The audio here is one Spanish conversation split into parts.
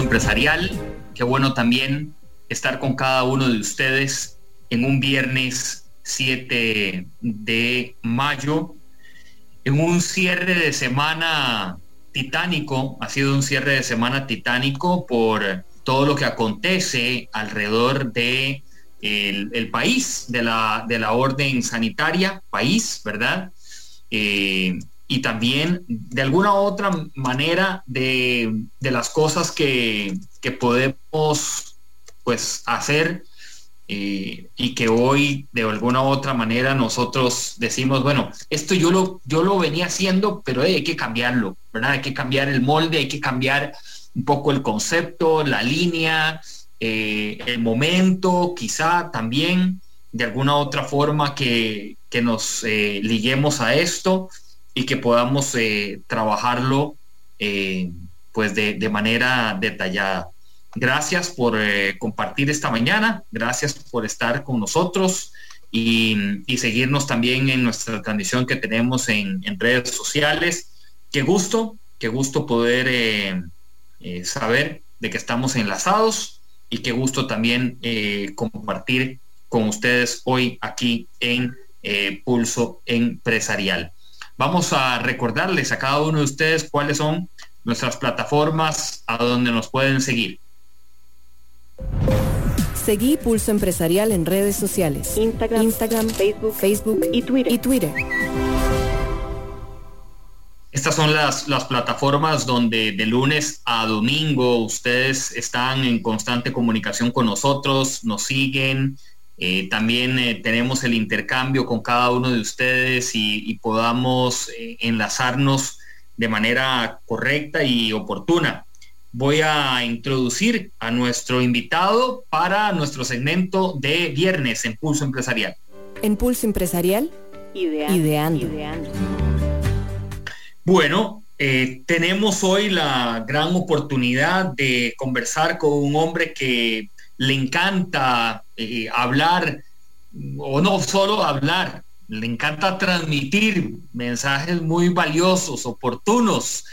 Empresarial. Qué bueno también estar con cada uno de ustedes en un viernes 7 de mayo, en un cierre de semana titánico, ha sido un cierre de semana titánico por todo lo que acontece alrededor de el, país, de la, de la orden sanitaria, país, ¿verdad? Eh, y también de alguna otra manera de, las cosas que, podemos pues hacer eh, y que hoy de alguna otra manera nosotros decimos, bueno, esto yo lo, yo lo venía haciendo, pero hay que cambiarlo, ¿verdad? Hay que cambiar el molde, hay que cambiar un poco el concepto, la línea, eh, el momento, quizá también de alguna otra forma que, nos eh, liguemos a esto y que podamos eh, trabajarlo pues de, manera detallada. Gracias por compartir esta mañana, gracias por estar con nosotros y, seguirnos también en nuestra transmisión que tenemos en, en redes sociales. Qué gusto, qué gusto poder eh, saber de que estamos enlazados y qué gusto también eh, compartir con ustedes hoy aquí en eh, Pulso Empresarial. Vamos a recordarles a cada uno de ustedes cuáles son nuestras plataformas a donde nos pueden seguir. Seguí Pulso Empresarial en redes sociales. Instagram, Instagram Facebook, Facebook y Twitter. Y Twitter. Estas son las, plataformas donde de lunes a domingo ustedes están en constante comunicación con nosotros, nos siguen. Eh, también eh, tenemos el intercambio con cada uno de ustedes y, podamos eh, enlazarnos de manera correcta y oportuna. Voy a introducir a nuestro invitado para nuestro segmento de viernes en Pulso Empresarial. En Pulso Empresarial, ideando. ideando. Bueno, eh, tenemos hoy la gran oportunidad de conversar con un hombre que le encanta eh, hablar, o no solo hablar, le encanta transmitir mensajes muy valiosos, oportunos,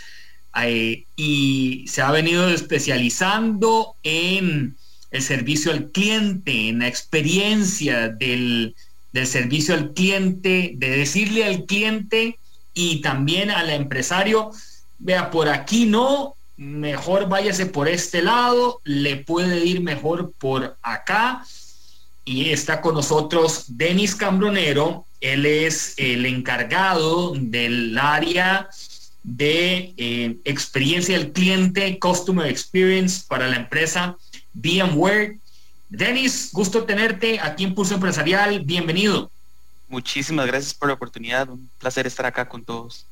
eh, y se ha venido especializando en el servicio al cliente, en la experiencia del, del servicio al cliente, de decirle al cliente y también al empresario, vea, por aquí no, mejor váyase por este lado, le puede ir mejor por acá. Y está con nosotros Denis Cambronero, él es el encargado del área de eh, experiencia del cliente, Customer Experience para la empresa VMware. Denis, gusto tenerte aquí en Pulso Empresarial, bienvenido. Muchísimas gracias por la oportunidad. Un placer estar acá con todos.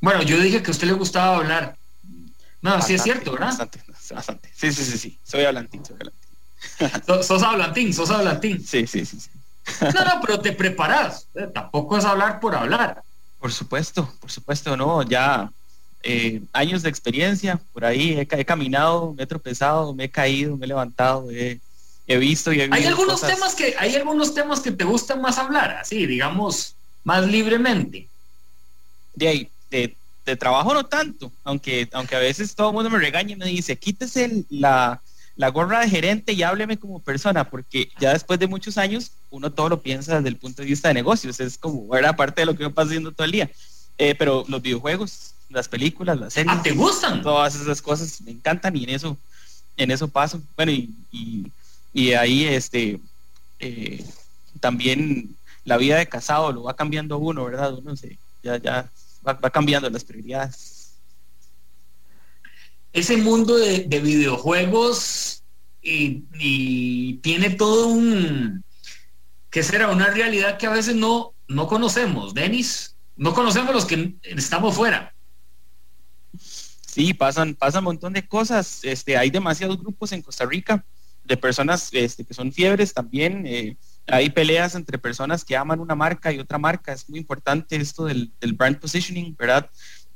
Bueno, yo dije que a usted le gustaba hablar. No, sí es cierto, ¿verdad? Bastante, bastante. Sí, sí, sí, sí. Soy hablantín, soy hablantín. sos hablantín, sos hablantín. Sí, sí, sí, sí. No, no, pero te preparas. Eh, tampoco es hablar por hablar. Por supuesto, por supuesto, no. Ya eh, años de experiencia, por ahí he, he, caminado, me he tropezado, me he caído, me he levantado, he, he visto y he Hay algunos temas que hay algunos temas que te gustan más hablar, así, digamos, más libremente. De ahí, de, trabajo no tanto, aunque aunque a veces todo el mundo me regaña y me dice, quítese la, la gorra de gerente y hábleme como persona, porque ya después de muchos años uno todo lo piensa desde el punto de vista de negocios, es como era parte de lo que me pasa haciendo todo el día. Eh, pero los videojuegos, las películas, las series, ah, ¿te gustan? Todas esas cosas me encantan y en eso, en eso paso. Bueno, y y ahí este eh, también la vida de casado lo va cambiando uno, ¿verdad? Uno se, ya, ya va, cambiando las prioridades. Ese mundo de, videojuegos y, tiene todo un, que será una realidad que a veces no, no conocemos, Denis, no conocemos los que estamos fuera. Sí, pasan, pasan un montón de cosas. Este, hay demasiados grupos en Costa Rica de personas este, que son fiebres también. Eh, hay peleas entre personas que aman una marca y otra marca. Es muy importante esto del, brand positioning, ¿verdad?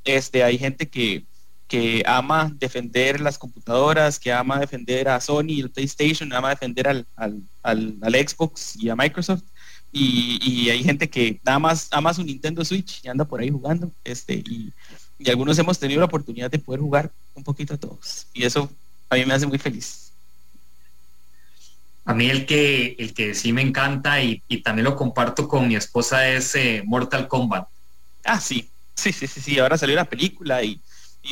Este, hay gente que, que ama defender las computadoras, que ama defender a Sony el PlayStation, ama defender al, al, al, Xbox y a Microsoft. Y, y, hay gente que nada más ama su Nintendo Switch y anda por ahí jugando. Este, y, y algunos hemos tenido la oportunidad de poder jugar un poquito a todos. Y eso A mí me hace muy feliz. A mí el que, el que sí me encanta y, también lo comparto con mi esposa es eh, Mortal Kombat. Ah, sí. Sí, sí, sí, sí. Ahora salió la película y,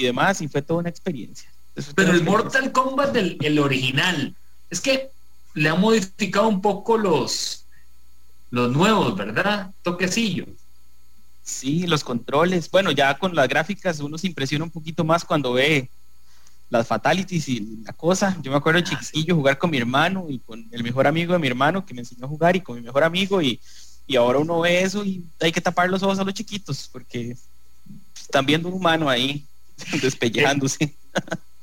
demás y fue toda una experiencia. Pero el Mortal Kombat del el original, es que le han modificado un poco los, los nuevos, ¿verdad? Toquecillo. Sí, los controles. Bueno, ya con las gráficas uno se impresiona un poquito más cuando ve las fatalities y la cosa. Yo me acuerdo de ah, chiquillo jugar con mi hermano y con el mejor amigo de mi hermano que me enseñó a jugar y con mi mejor amigo y, y ahora uno ve eso y hay que tapar los ojos a los chiquitos porque están viendo un humano ahí despellejándose.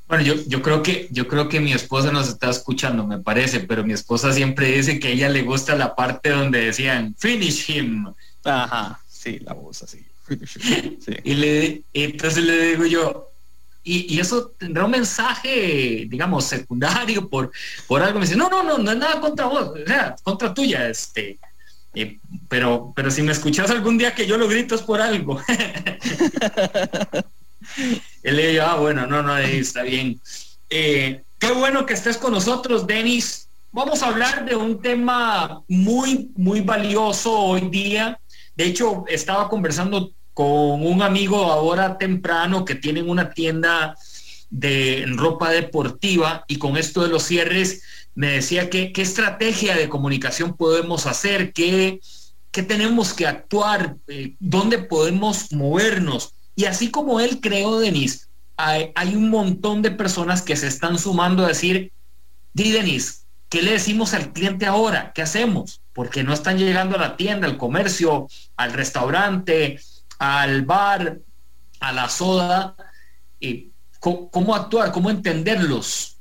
Bueno, yo, yo creo que yo creo que mi esposa nos está escuchando, me parece, pero mi esposa siempre dice que a ella le gusta la parte donde decían finish him. Ajá, sí, la voz así. Y le entonces le digo yo, y, eso tendrá un mensaje, digamos, secundario por, por algo. Me dice, no, no, no, no es nada contra vos, sea, contra tuya, este. Eh, pero, pero si me escuchas algún día que yo lo grito es por algo. Él le dijo, ah, bueno, no, no, está bien. Eh, qué bueno que estés con nosotros, Denis. Vamos a hablar de un tema muy, muy valioso hoy día. De hecho, estaba conversando con un amigo ahora temprano que tienen una tienda de ropa deportiva y con esto de los cierres me decía que qué estrategia de comunicación podemos hacer, qué, qué tenemos que actuar, eh, dónde podemos movernos. Y así como él creó, Denis, hay, un montón de personas que se están sumando a decir, di Denis, ¿qué le decimos al cliente ahora? ¿Qué hacemos? Porque no están llegando a la tienda, al comercio, al restaurante, al bar, a la soda. y ¿Cómo actuar? ¿Cómo entenderlos?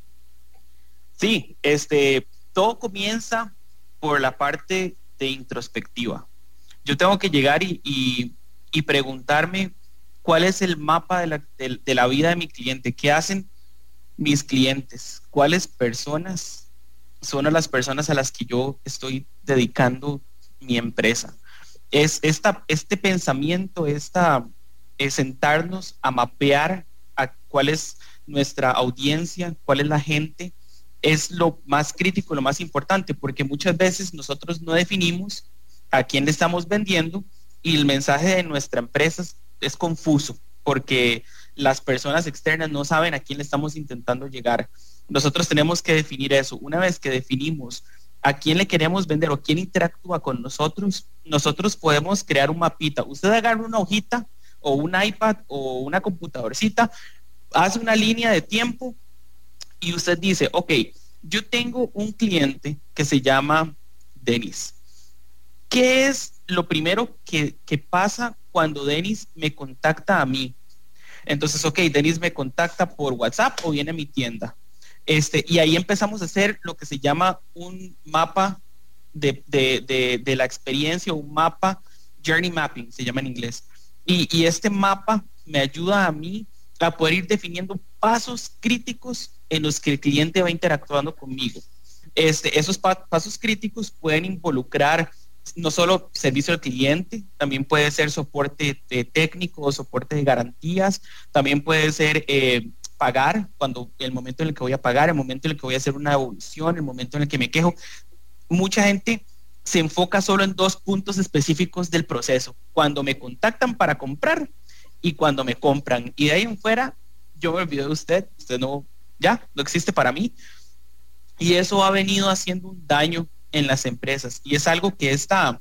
Sí, este, todo comienza por la parte de introspectiva. Yo tengo que llegar y preguntarme cuál es el mapa de la, vida de mi cliente, qué hacen mis clientes, cuáles personas son las personas a las que yo estoy dedicando mi empresa. Es esta, este pensamiento, esta, es sentarnos a mapear a cuál es nuestra audiencia, cuál es la gente, es lo más crítico, lo más importante, porque muchas veces nosotros no definimos a quién le estamos vendiendo y el mensaje de nuestra empresa es confuso porque las personas externas no saben a quién le estamos intentando llegar. Nosotros tenemos que definir eso. Una vez que definimos a quién le queremos vender o quién interactúa con nosotros, nosotros podemos crear un mapita. Usted agarra una hojita o un iPad o una computadorcita, hace una línea de tiempo y usted dice, ok, yo tengo un cliente que se llama Denis. ¿Qué es lo primero que, que pasa cuando Denis me contacta a mí. Entonces, ok, Denis me contacta por WhatsApp o viene a mi tienda. Este, y ahí empezamos a hacer lo que se llama un mapa de, la experiencia, un mapa, journey mapping, se llama en inglés. Y, este mapa me ayuda a mí a poder ir definiendo pasos críticos en los que el cliente va interactuando conmigo. Este, esos pasos críticos pueden involucrar no solo servicio al cliente, también puede ser soporte técnico, soporte de garantías, también puede ser eh, pagar cuando el momento en el que voy a pagar, el momento en el que voy a hacer una evolución, el momento en el que me quejo. Mucha gente se enfoca solo en dos puntos específicos del proceso, cuando me contactan para comprar y cuando me compran. Y de ahí en fuera, yo me olvido de usted, usted no, ya, no existe para mí. Y eso ha venido haciendo un daño en las empresas. Y es algo que esta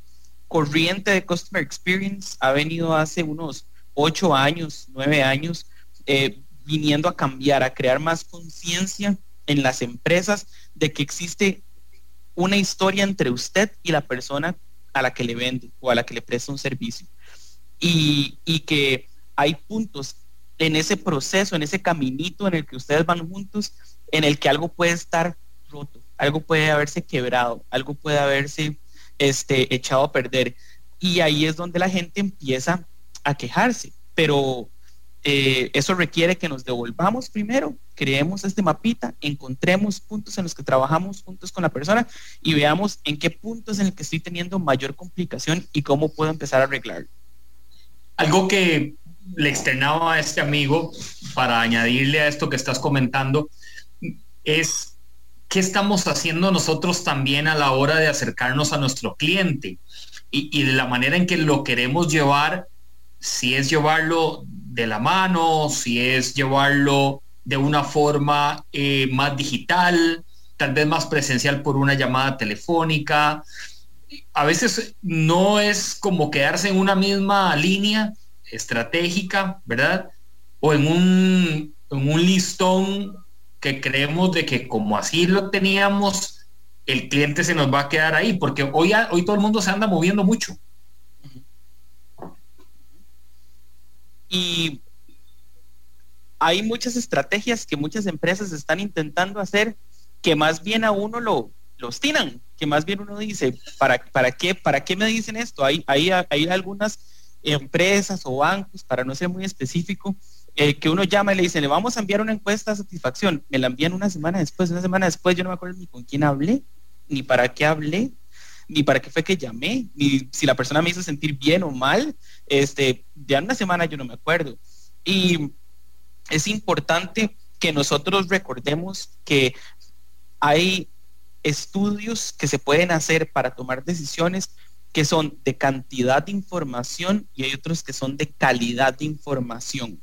corriente de Customer Experience ha venido hace unos ocho años, nueve años, eh, viniendo a cambiar, a crear más conciencia en las empresas de que existe una historia entre usted y la persona a la que le vende o a la que le presta un servicio. Y, y que hay puntos en ese proceso, en ese caminito en el que ustedes van juntos, en el que algo puede estar roto algo puede haberse quebrado, algo puede haberse este, echado a perder. Y ahí es donde la gente empieza a quejarse. Pero eh, eso requiere que nos devolvamos primero, creemos este mapita, encontremos puntos en los que trabajamos juntos con la persona y veamos en qué puntos en el que estoy teniendo mayor complicación y cómo puedo empezar a arreglar. Algo que le externaba a este amigo para añadirle a esto que estás comentando es qué estamos haciendo nosotros también a la hora de acercarnos a nuestro cliente y, de la manera en que lo queremos llevar, si es llevarlo de la mano, si es llevarlo de una forma eh, más digital, tal vez más presencial por una llamada telefónica. A veces no es como quedarse en una misma línea estratégica, ¿verdad? O en un, en un listón que creemos de que como así lo teníamos, el cliente se nos va a quedar ahí, porque hoy, hoy todo el mundo se anda moviendo mucho. Y hay muchas estrategias que muchas empresas están intentando hacer que más bien a uno lo, los tiran, que más bien uno dice, ¿para, para, qué, ¿para qué me dicen esto? Hay, hay, hay algunas empresas o bancos, para no ser muy específico, eh, que uno llama y le dice, le vamos a enviar una encuesta de satisfacción, me la envían una semana después, una semana después, yo no me acuerdo ni con quién hablé, ni para qué hablé, ni para qué fue que llamé, ni si la persona me hizo sentir bien o mal, este, ya una semana yo no me acuerdo. Y es importante que nosotros recordemos que hay estudios que se pueden hacer para tomar decisiones que son de cantidad de información y hay otros que son de calidad de información.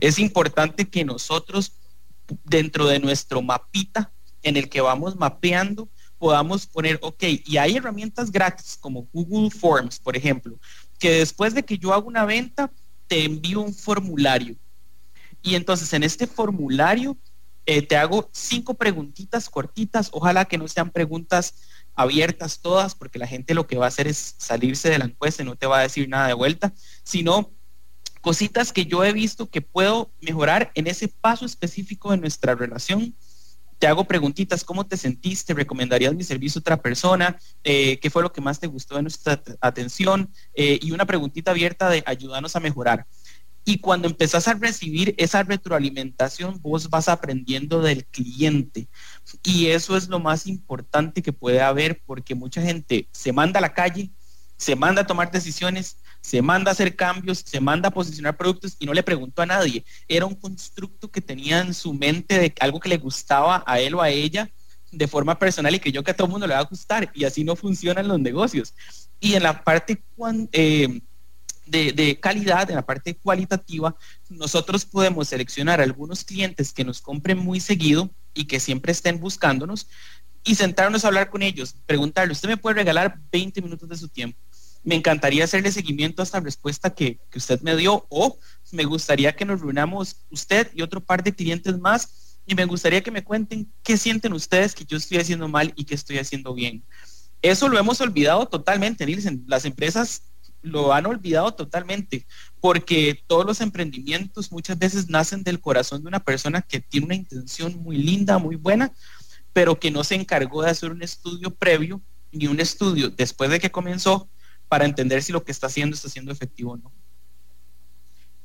Es importante que nosotros, dentro de nuestro mapita en el que vamos mapeando, podamos poner, ok, y hay herramientas gratis como Google Forms, por ejemplo, que después de que yo hago una venta, te envío un formulario. Y entonces en este formulario eh, te hago cinco preguntitas cortitas, ojalá que no sean preguntas abiertas todas, porque la gente lo que va a hacer es salirse de la encuesta y no te va a decir nada de vuelta, sino cositas que yo he visto que puedo mejorar en ese paso específico de nuestra relación. Te hago preguntitas, ¿cómo te sentiste? ¿Recomendarías mi servicio a otra persona? Eh, ¿Qué fue lo que más te gustó de nuestra atención? Eh, y una preguntita abierta de ayudarnos a mejorar. Y cuando empezás a recibir esa retroalimentación, vos vas aprendiendo del cliente. Y eso es lo más importante que puede haber porque mucha gente se manda a la calle, se manda a tomar decisiones, se manda a hacer cambios, se manda a posicionar productos y no le preguntó a nadie. Era un constructo que tenía en su mente de algo que le gustaba a él o a ella de forma personal y que yo que a todo el mundo le va a gustar y así no funcionan los negocios. Y en la parte eh, de, de, calidad, en la parte cualitativa, nosotros podemos seleccionar algunos clientes que nos compren muy seguido y que siempre estén buscándonos y sentarnos a hablar con ellos, preguntarle, ¿usted me puede regalar 20 minutos de su tiempo? Me encantaría hacerle seguimiento a esta respuesta que, usted me dio o me gustaría que nos reunamos usted y otro par de clientes más y me gustaría que me cuenten qué sienten ustedes que yo estoy haciendo mal y que estoy haciendo bien. Eso lo hemos olvidado totalmente, Nielsen. Las empresas lo han olvidado totalmente porque todos los emprendimientos muchas veces nacen del corazón de una persona que tiene una intención muy linda, muy buena, pero que no se encargó de hacer un estudio previo ni un estudio después de que comenzó para entender si lo que está haciendo está siendo efectivo o no.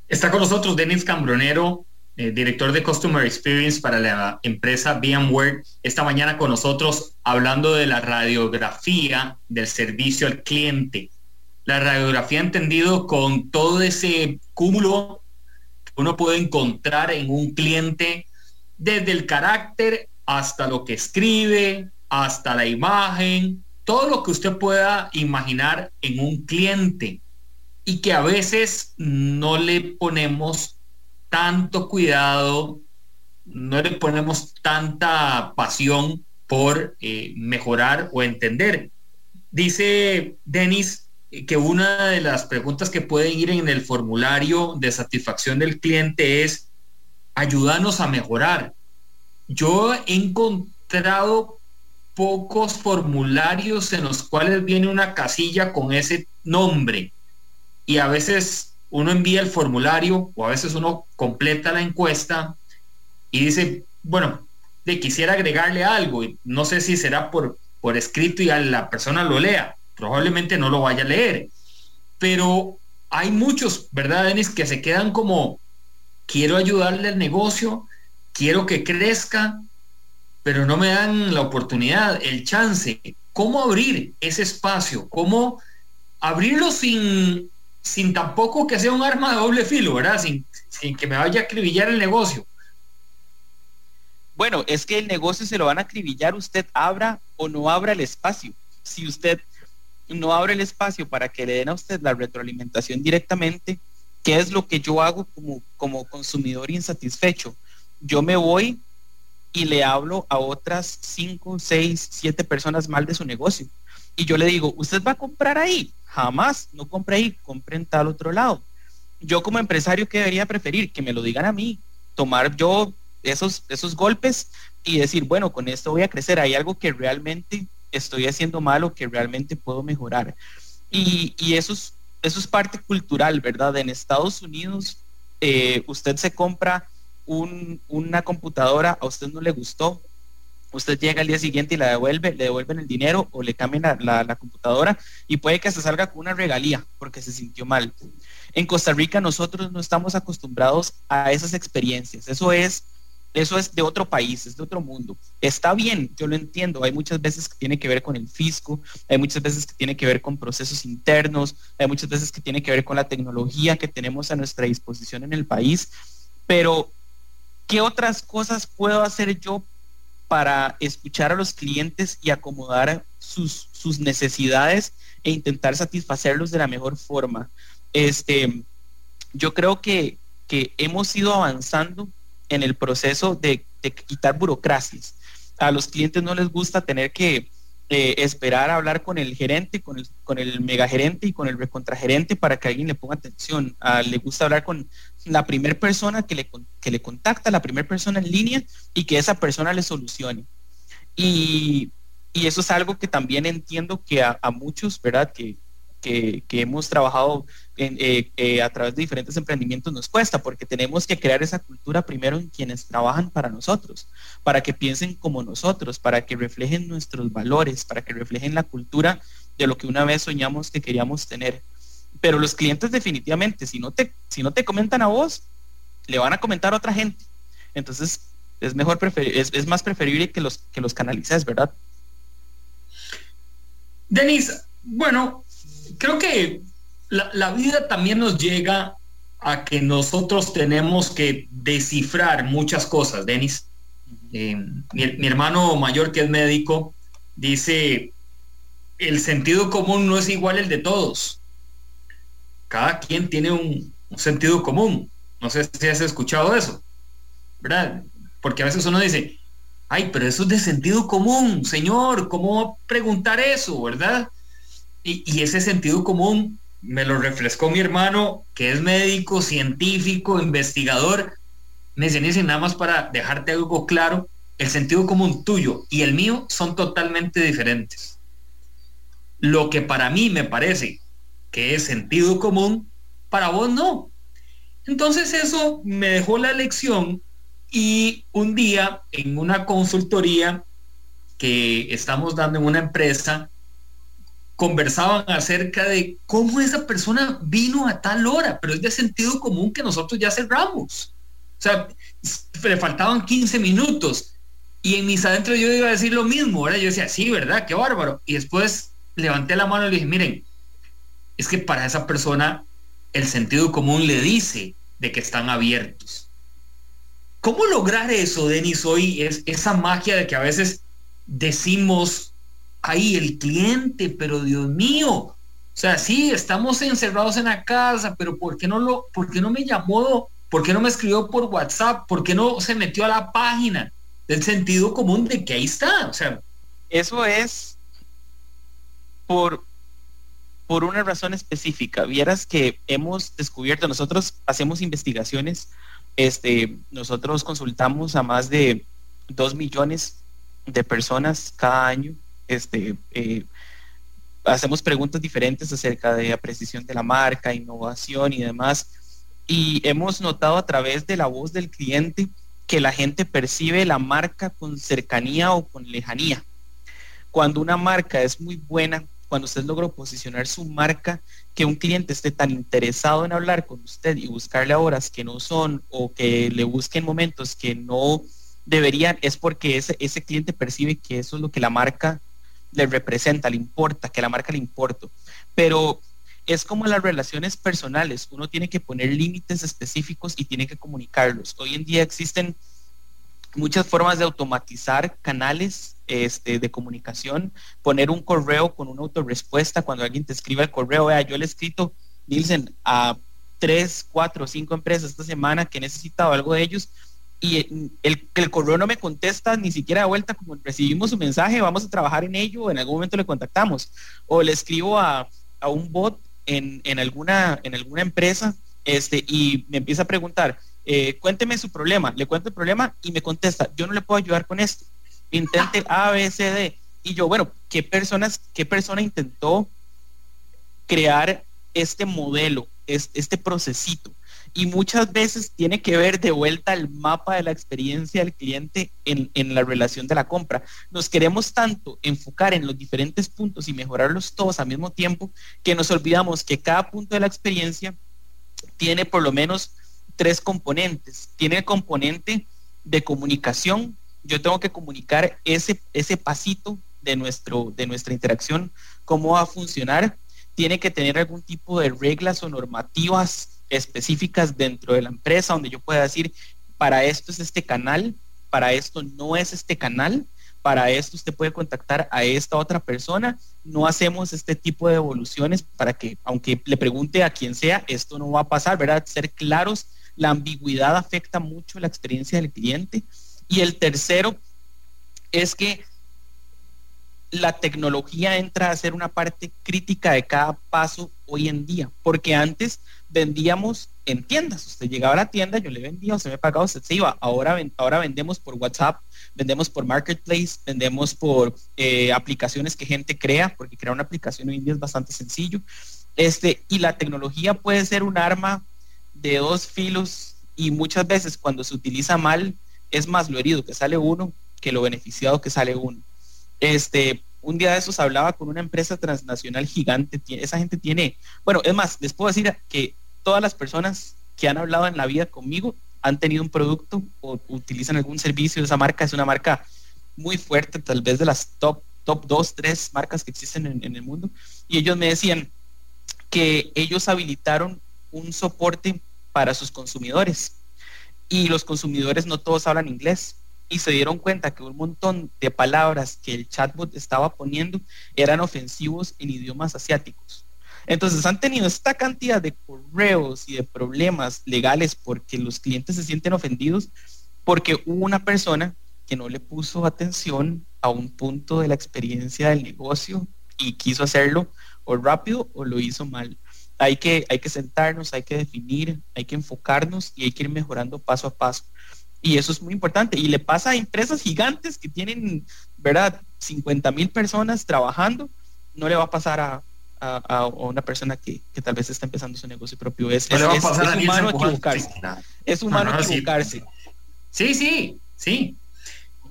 Está con nosotros Denis Cambronero, eh, director de Customer Experience para la empresa VMware, esta mañana con nosotros hablando de la radiografía del servicio al cliente. La radiografía entendido con todo ese cúmulo que uno puede encontrar en un cliente, desde el carácter hasta lo que escribe, hasta la imagen, todo lo que usted pueda imaginar en un cliente y que a veces no le ponemos tanto cuidado, no le ponemos tanta pasión por eh, mejorar o entender. Dice Denis que una de las preguntas que puede ir en el formulario de satisfacción del cliente es ayúdanos a mejorar. Yo he encontrado pocos formularios en los cuales viene una casilla con ese nombre. Y a veces uno envía el formulario o a veces uno completa la encuesta y dice, bueno, de quisiera agregarle algo y no sé si será por, por escrito y la persona lo lea, probablemente no lo vaya a leer, pero hay muchos, ¿verdad, Denis? Que se quedan como, quiero ayudarle al negocio, quiero que crezca, pero no me dan la oportunidad, el chance. ¿Cómo abrir ese espacio? ¿Cómo abrirlo sin, sin tampoco que sea un arma de doble filo, ¿verdad? Sin, sin que me vaya a acribillar el negocio. Bueno, es que el negocio se lo van a acribillar, usted abra o no abra el espacio. Si usted no abre el espacio para que le den a usted la retroalimentación directamente, ¿qué es lo que yo hago como, como consumidor insatisfecho? Yo me voy y le hablo a otras cinco, seis, siete personas mal de su negocio. Y yo le digo, ¿usted va a comprar ahí? Jamás, no compre ahí, compre en tal otro lado. Yo como empresario, ¿qué debería preferir? Que me lo digan a mí, tomar yo esos, esos golpes y decir, bueno, con esto voy a crecer. Hay algo que realmente estoy haciendo mal o que realmente puedo mejorar. Y, eso, es, eso es parte cultural, ¿verdad? En Estados Unidos, eh, usted se compra una computadora, a usted no le gustó, usted llega al día siguiente y la devuelve, le devuelven el dinero o le cambian la, la, computadora y puede que se salga con una regalía porque se sintió mal. En Costa Rica nosotros no estamos acostumbrados a esas experiencias. Eso es eso es de otro país, es de otro mundo. Está bien, yo lo entiendo. Hay muchas veces que tiene que ver con el fisco, hay muchas veces que tiene que ver con procesos internos, hay muchas veces que tiene que ver con la tecnología que tenemos a nuestra disposición en el país. Pero, ¿qué otras cosas puedo hacer yo para escuchar a los clientes y acomodar sus, sus necesidades e intentar satisfacerlos de la mejor forma? Este, yo creo que, que hemos ido avanzando en el proceso de, quitar burocracias. A los clientes no les gusta tener que eh, esperar a hablar con el gerente, con el, con el megagerente y con el recontragerente para que alguien le ponga atención. le gusta hablar con la primera persona que le, que le contacta, la primera persona en línea y que esa persona le solucione. Y, eso es algo que también entiendo que a, muchos, ¿verdad? Que, que, hemos trabajado eh, eh, a través de diferentes emprendimientos nos cuesta, porque tenemos que crear esa cultura primero en quienes trabajan para nosotros, para que piensen como nosotros, para que reflejen nuestros valores, para que reflejen la cultura de lo que una vez soñamos que queríamos tener. Pero los clientes definitivamente, si no te, si no te comentan a vos, le van a comentar a otra gente. Entonces, es mejor es, es más preferible que los que los canalices, ¿verdad? Denis, bueno, creo que la, vida también nos llega a que nosotros tenemos que descifrar muchas cosas, Denis. Eh, mi, hermano mayor, que es médico, dice, el sentido común no es igual el de todos. Cada quien tiene un, sentido común. No sé si has escuchado eso, ¿verdad? Porque a veces uno dice, ay, pero eso es de sentido común, señor, ¿cómo preguntar eso, verdad? Y, ese sentido común me lo refrescó mi hermano, que es médico, científico, investigador. Me dice, nada más para dejarte algo claro, el sentido común tuyo y el mío son totalmente diferentes. Lo que para mí me parece que es sentido común, para vos no. Entonces eso me dejó la lección y un día en una consultoría que estamos dando en una empresa, conversaban acerca de cómo esa persona vino a tal hora, pero es de sentido común que nosotros ya cerramos. O sea, le faltaban 15 minutos y en mis adentros yo iba a decir lo mismo, ¿verdad? Yo decía, sí, ¿verdad? Qué bárbaro. Y después levanté la mano y le dije, miren, es que para esa persona el sentido común le dice de que están abiertos. ¿Cómo lograr eso, Denis, hoy? Es esa magia de que a veces decimos ahí el cliente, pero Dios mío, o sea, sí, estamos encerrados en la casa, pero ¿por qué no lo, por qué no me llamó? ¿Por qué no me escribió por WhatsApp? ¿Por qué no se metió a la página? Del sentido común de que ahí está. O sea, eso es por, por una razón específica. Vieras que hemos descubierto, nosotros hacemos investigaciones, este, nosotros consultamos a más de dos millones de personas cada año este, eh, hacemos preguntas diferentes acerca de la precisión de la marca, innovación y demás. Y hemos notado a través de la voz del cliente que la gente percibe la marca con cercanía o con lejanía. Cuando una marca es muy buena, cuando usted logró posicionar su marca, que un cliente esté tan interesado en hablar con usted y buscarle horas que no son o que le busquen momentos que no deberían, es porque ese, ese cliente percibe que eso es lo que la marca le representa, le importa, que la marca le importa. Pero es como las relaciones personales, uno tiene que poner límites específicos y tiene que comunicarlos. Hoy en día existen muchas formas de automatizar canales este, de comunicación, poner un correo con una autorrespuesta cuando alguien te escribe el correo, vea, yo le he escrito, Nielsen, a tres, cuatro, cinco empresas esta semana que he necesitado algo de ellos y el, el correo no me contesta ni siquiera de vuelta como recibimos su mensaje, vamos a trabajar en ello, en algún momento le contactamos. O le escribo a, a un bot en, en, alguna, en alguna empresa este, y me empieza a preguntar, eh, cuénteme su problema, le cuento el problema y me contesta, yo no le puedo ayudar con esto. Intente A, B, C, D. Y yo, bueno, ¿qué personas, qué persona intentó crear este modelo, este procesito? y muchas veces tiene que ver de vuelta el mapa de la experiencia del cliente en, en, la relación de la compra. Nos queremos tanto enfocar en los diferentes puntos y mejorarlos todos al mismo tiempo que nos olvidamos que cada punto de la experiencia tiene por lo menos tres componentes. Tiene el componente de comunicación. Yo tengo que comunicar ese, ese pasito de, nuestro, de nuestra interacción, cómo va a funcionar. Tiene que tener algún tipo de reglas o normativas específicas dentro de la empresa donde yo pueda decir, para esto es este canal, para esto no es este canal, para esto usted puede contactar a esta otra persona. No hacemos este tipo de evoluciones para que, aunque le pregunte a quien sea, esto no va a pasar, ¿verdad? Ser claros, la ambigüedad afecta mucho la experiencia del cliente. Y el tercero es que la tecnología entra a ser una parte crítica de cada paso hoy en día, porque antes vendíamos en tiendas. Usted llegaba a la tienda, yo le vendía, usted me pagaba, usted se iba. Ahora, vendemos por WhatsApp, vendemos por Marketplace, vendemos por eh, aplicaciones que gente crea, porque crear una aplicación hoy en día es bastante sencillo. Este, y la tecnología puede ser un arma de dos filos y muchas veces cuando se utiliza mal es más lo herido que sale uno que lo beneficiado que sale uno. Este, un día de esos hablaba con una empresa transnacional gigante, esa gente tiene, bueno, es más, les puedo decir que todas las personas que han hablado en la vida conmigo han tenido un producto o utilizan algún servicio de esa marca, es una marca muy fuerte, tal vez de las top, top 2, 3 marcas que existen en, en el mundo, y ellos me decían que ellos habilitaron un soporte para sus consumidores y los consumidores no todos hablan inglés y se dieron cuenta que un montón de palabras que el chatbot estaba poniendo eran ofensivos en idiomas asiáticos. Entonces han tenido esta cantidad de correos y de problemas legales porque los clientes se sienten ofendidos porque hubo una persona que no le puso atención a un punto de la experiencia del negocio y quiso hacerlo o rápido o lo hizo mal. Hay que, hay que sentarnos, hay que definir, hay que enfocarnos y hay que ir mejorando paso a paso. Y eso es muy importante. Y le pasa a empresas gigantes que tienen, ¿verdad? 50 mil personas trabajando. No le va a pasar a, a, una persona que, que, tal vez está empezando su negocio propio. Es, es, humano equivocarse. Es humano equivocarse. Sí, sí, sí.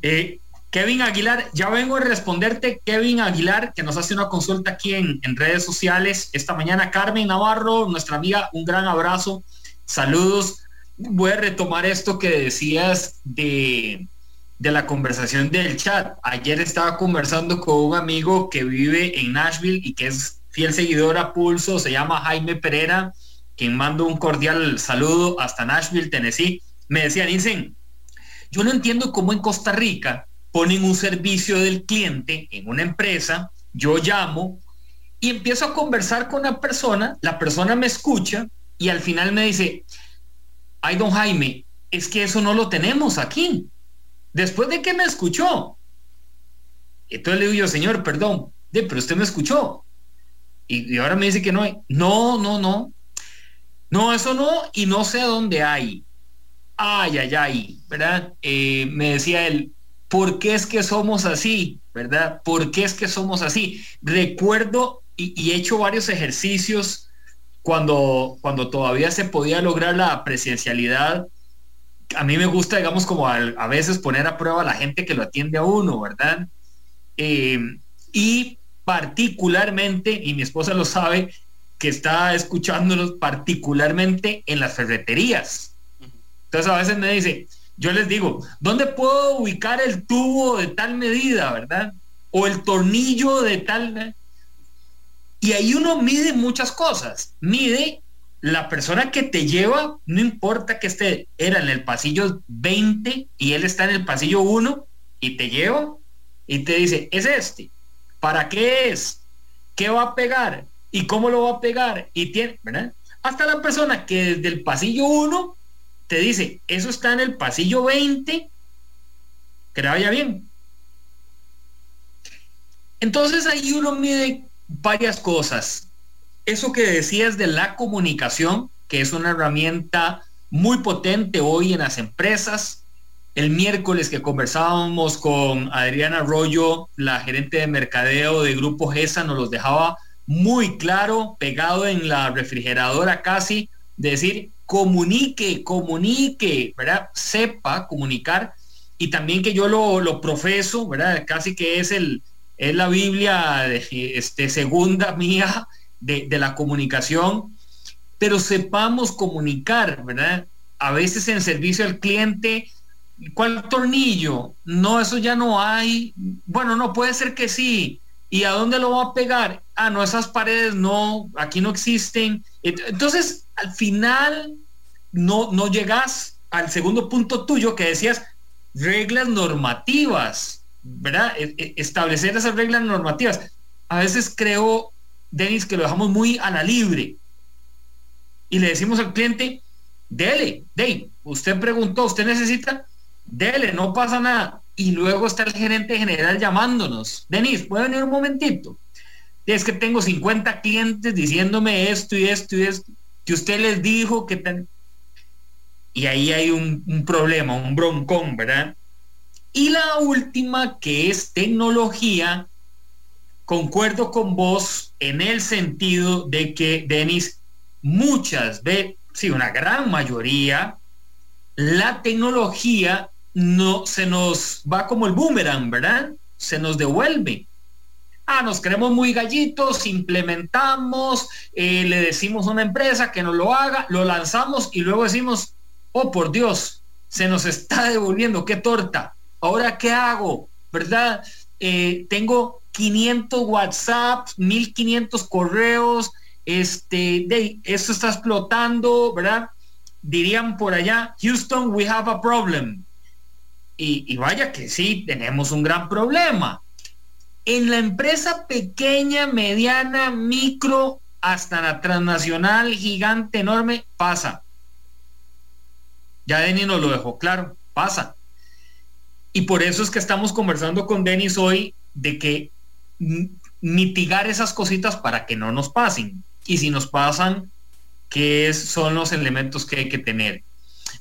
Eh, Kevin Aguilar, ya vengo a responderte, Kevin Aguilar, que nos hace una consulta aquí en, redes sociales esta mañana. Carmen Navarro, nuestra amiga, un gran abrazo. Saludos voy a retomar esto que decías de, de la conversación del chat. Ayer estaba conversando con un amigo que vive en Nashville y que es fiel seguidor a Pulso, se llama Jaime Pereira, quien mando un cordial saludo hasta Nashville, Tennessee. Me decía, dicen, yo no entiendo cómo en Costa Rica ponen un servicio del cliente en una empresa, yo llamo y empiezo a conversar con una persona, la persona me escucha y al final me dice, ay, don Jaime, es que eso no lo tenemos aquí. Después de que me escuchó. Entonces le digo yo, señor, perdón, pero usted me escuchó. Y, ahora me dice que no hay. No, no, no. No, eso no, y no sé dónde hay. Ay, ay, ay, ¿verdad? Eh, me decía él, ¿por qué es que somos así? ¿Verdad? ¿Por qué es que somos así? Recuerdo y, y he hecho varios ejercicios cuando, cuando todavía se podía lograr la presencialidad, a mí me gusta, digamos, como a, veces poner a prueba a la gente que lo atiende a uno, ¿verdad? Eh, y particularmente, y mi esposa lo sabe, que está escuchándonos particularmente en las ferreterías. Entonces a veces me dice, yo les digo, ¿dónde puedo ubicar el tubo de tal medida, verdad? O el tornillo de tal... Y ahí uno mide muchas cosas. Mide la persona que te lleva, no importa que esté, era en el pasillo 20 y él está en el pasillo 1 y te lleva y te dice, es este, ¿para qué es? ¿Qué va a pegar? ¿Y cómo lo va a pegar? Y tiene, ¿verdad? Hasta la persona que desde el pasillo 1 te dice, eso está en el pasillo 20, que le vaya bien. Entonces ahí uno mide varias cosas. Eso que decías de la comunicación, que es una herramienta muy potente hoy en las empresas. El miércoles que conversábamos con Adriana Arroyo, la gerente de mercadeo de Grupo GESA, nos los dejaba muy claro, pegado en la refrigeradora casi, de decir, comunique, comunique, ¿verdad? Sepa comunicar y también que yo lo, lo profeso, ¿verdad? Casi que es el, es la Biblia este, segunda mía de, de, la comunicación, pero sepamos comunicar, ¿verdad? A veces en servicio al cliente, ¿cuál tornillo? No, eso ya no hay. Bueno, no, puede ser que sí. ¿Y a dónde lo va a pegar? Ah, no, esas paredes no, aquí no existen. Entonces, al final, no, no llegas al segundo punto tuyo que decías reglas normativas ¿verdad? E, e, establecer esas reglas normativas. A veces creo, Denis, que lo dejamos muy a la libre y le decimos al cliente, dele, de, usted preguntó, usted necesita, dele, no pasa nada. Y luego está el gerente general llamándonos, Denis, ¿puede venir un momentito? Es que tengo 50 clientes diciéndome esto y esto y esto, que usted les dijo que... Y ahí hay un, un problema, un broncón, ¿verdad? Y la última, que es tecnología, concuerdo con vos en el sentido de que, Denis, muchas veces, sí, una gran mayoría, la tecnología no se nos va como el boomerang, ¿verdad? Se nos devuelve. Ah, nos creemos muy gallitos, implementamos, eh, le decimos a una empresa que nos lo haga, lo lanzamos y luego decimos, oh por Dios, se nos está devolviendo, qué torta. Ahora, ¿qué hago? ¿Verdad? Eh, tengo 500 WhatsApp, 1500 correos, este, de, esto está explotando, ¿verdad? Dirían por allá, Houston, we have a problem. Y, y vaya que sí, tenemos un gran problema. En la empresa pequeña, mediana, micro, hasta la transnacional, gigante, enorme, pasa. Ya Denny nos lo dejó claro, pasa. Y por eso es que estamos conversando con Denis hoy de que mitigar esas cositas para que no nos pasen. Y si nos pasan, ¿qué son los elementos que hay que tener?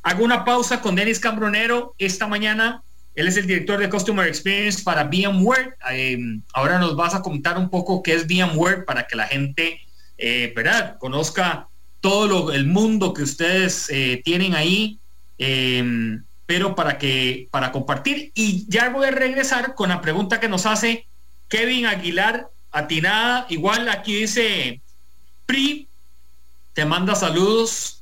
Hago una pausa con Denis Cambronero esta mañana. Él es el director de Customer Experience para VMware. Em, ahora nos vas a contar un poco qué es VMware para que la gente, eh, ¿verdad? Conozca todo el mundo que ustedes eh, tienen ahí. Em, pero para que para compartir y ya voy a regresar con la pregunta que nos hace Kevin Aguilar atinada igual aquí dice Pri te manda saludos